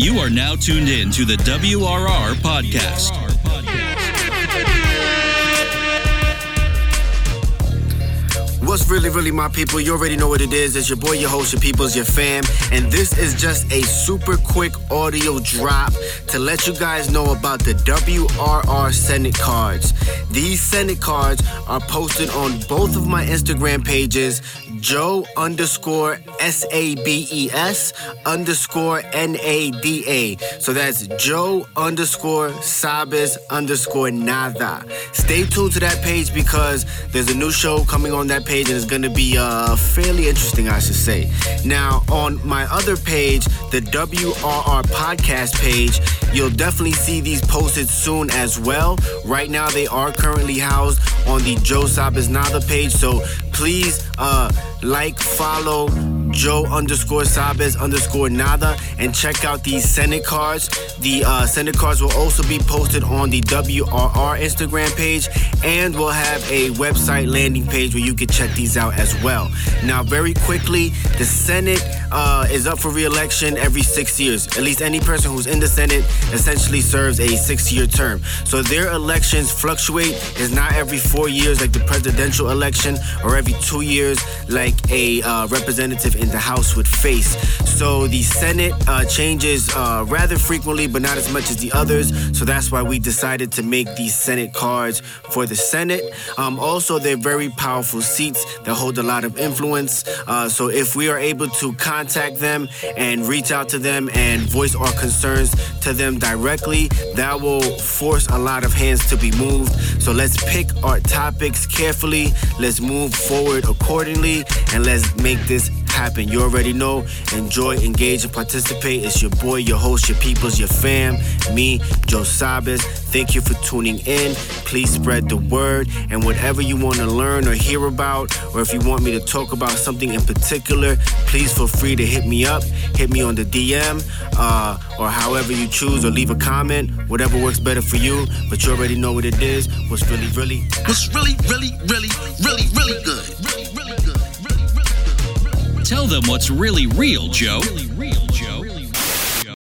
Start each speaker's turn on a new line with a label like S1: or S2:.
S1: You are now tuned in to the WRR podcast.
S2: What's really, really my people? You already know what it is. It's your boy, your host, your peoples, your fam. And this is just a super quick audio drop to let you guys know about the WRR Senate cards. These Senate cards are posted on both of my Instagram pages, Joe underscore S A B E S underscore N A D A. So that's Joe underscore Sabes underscore Nada. Stay tuned to that page because there's a new show coming on that page and it's going to be uh, fairly interesting, I should say. Now, on my other page, the WRR podcast page, you'll definitely see these posted soon as well. Right now, they are currently housed on the Joe Nada page, so please uh, like, follow Joe underscore Sabes underscore Nada and check out these Senate cards. The uh, Senate cards will also be posted on the WRR Instagram page and we'll have a website landing page where you can check these out as well. Now, very quickly, the Senate uh, is up for re-election every six years. At least any person who's in the Senate essentially serves a six-year term. So their elections fluctuate. It's not every four years like the presidential election or every two years like a uh, representative in the House would face. So the Senate uh, changes uh, rather frequently, but not as much as the others. So that's why we decided to make these Senate cards for the Senate. Um, also, they're very powerful seats that hold a lot of influence. Uh, so if we are able to contact them and reach out to them and voice our concerns to them directly, that will force a lot of hands to be moved. So let's pick our topics carefully. Let's move forward accordingly and let's make this happen. You already know. Enjoy, engage, and participate. It's your boy, your host, your peoples, your fam, me, Joe Sabes. Thank you for tuning in. Please spread the word. And whatever you want to learn or hear about, or if you want me to talk about something in particular, please feel free to hit me up. Hit me on the DM, uh, or however you choose, or leave a comment. Whatever works better for you. But you already know what it is. What's really, really,
S3: what's really, really, really, really, really good. Really, really good.
S1: Tell them what's really real, Joe.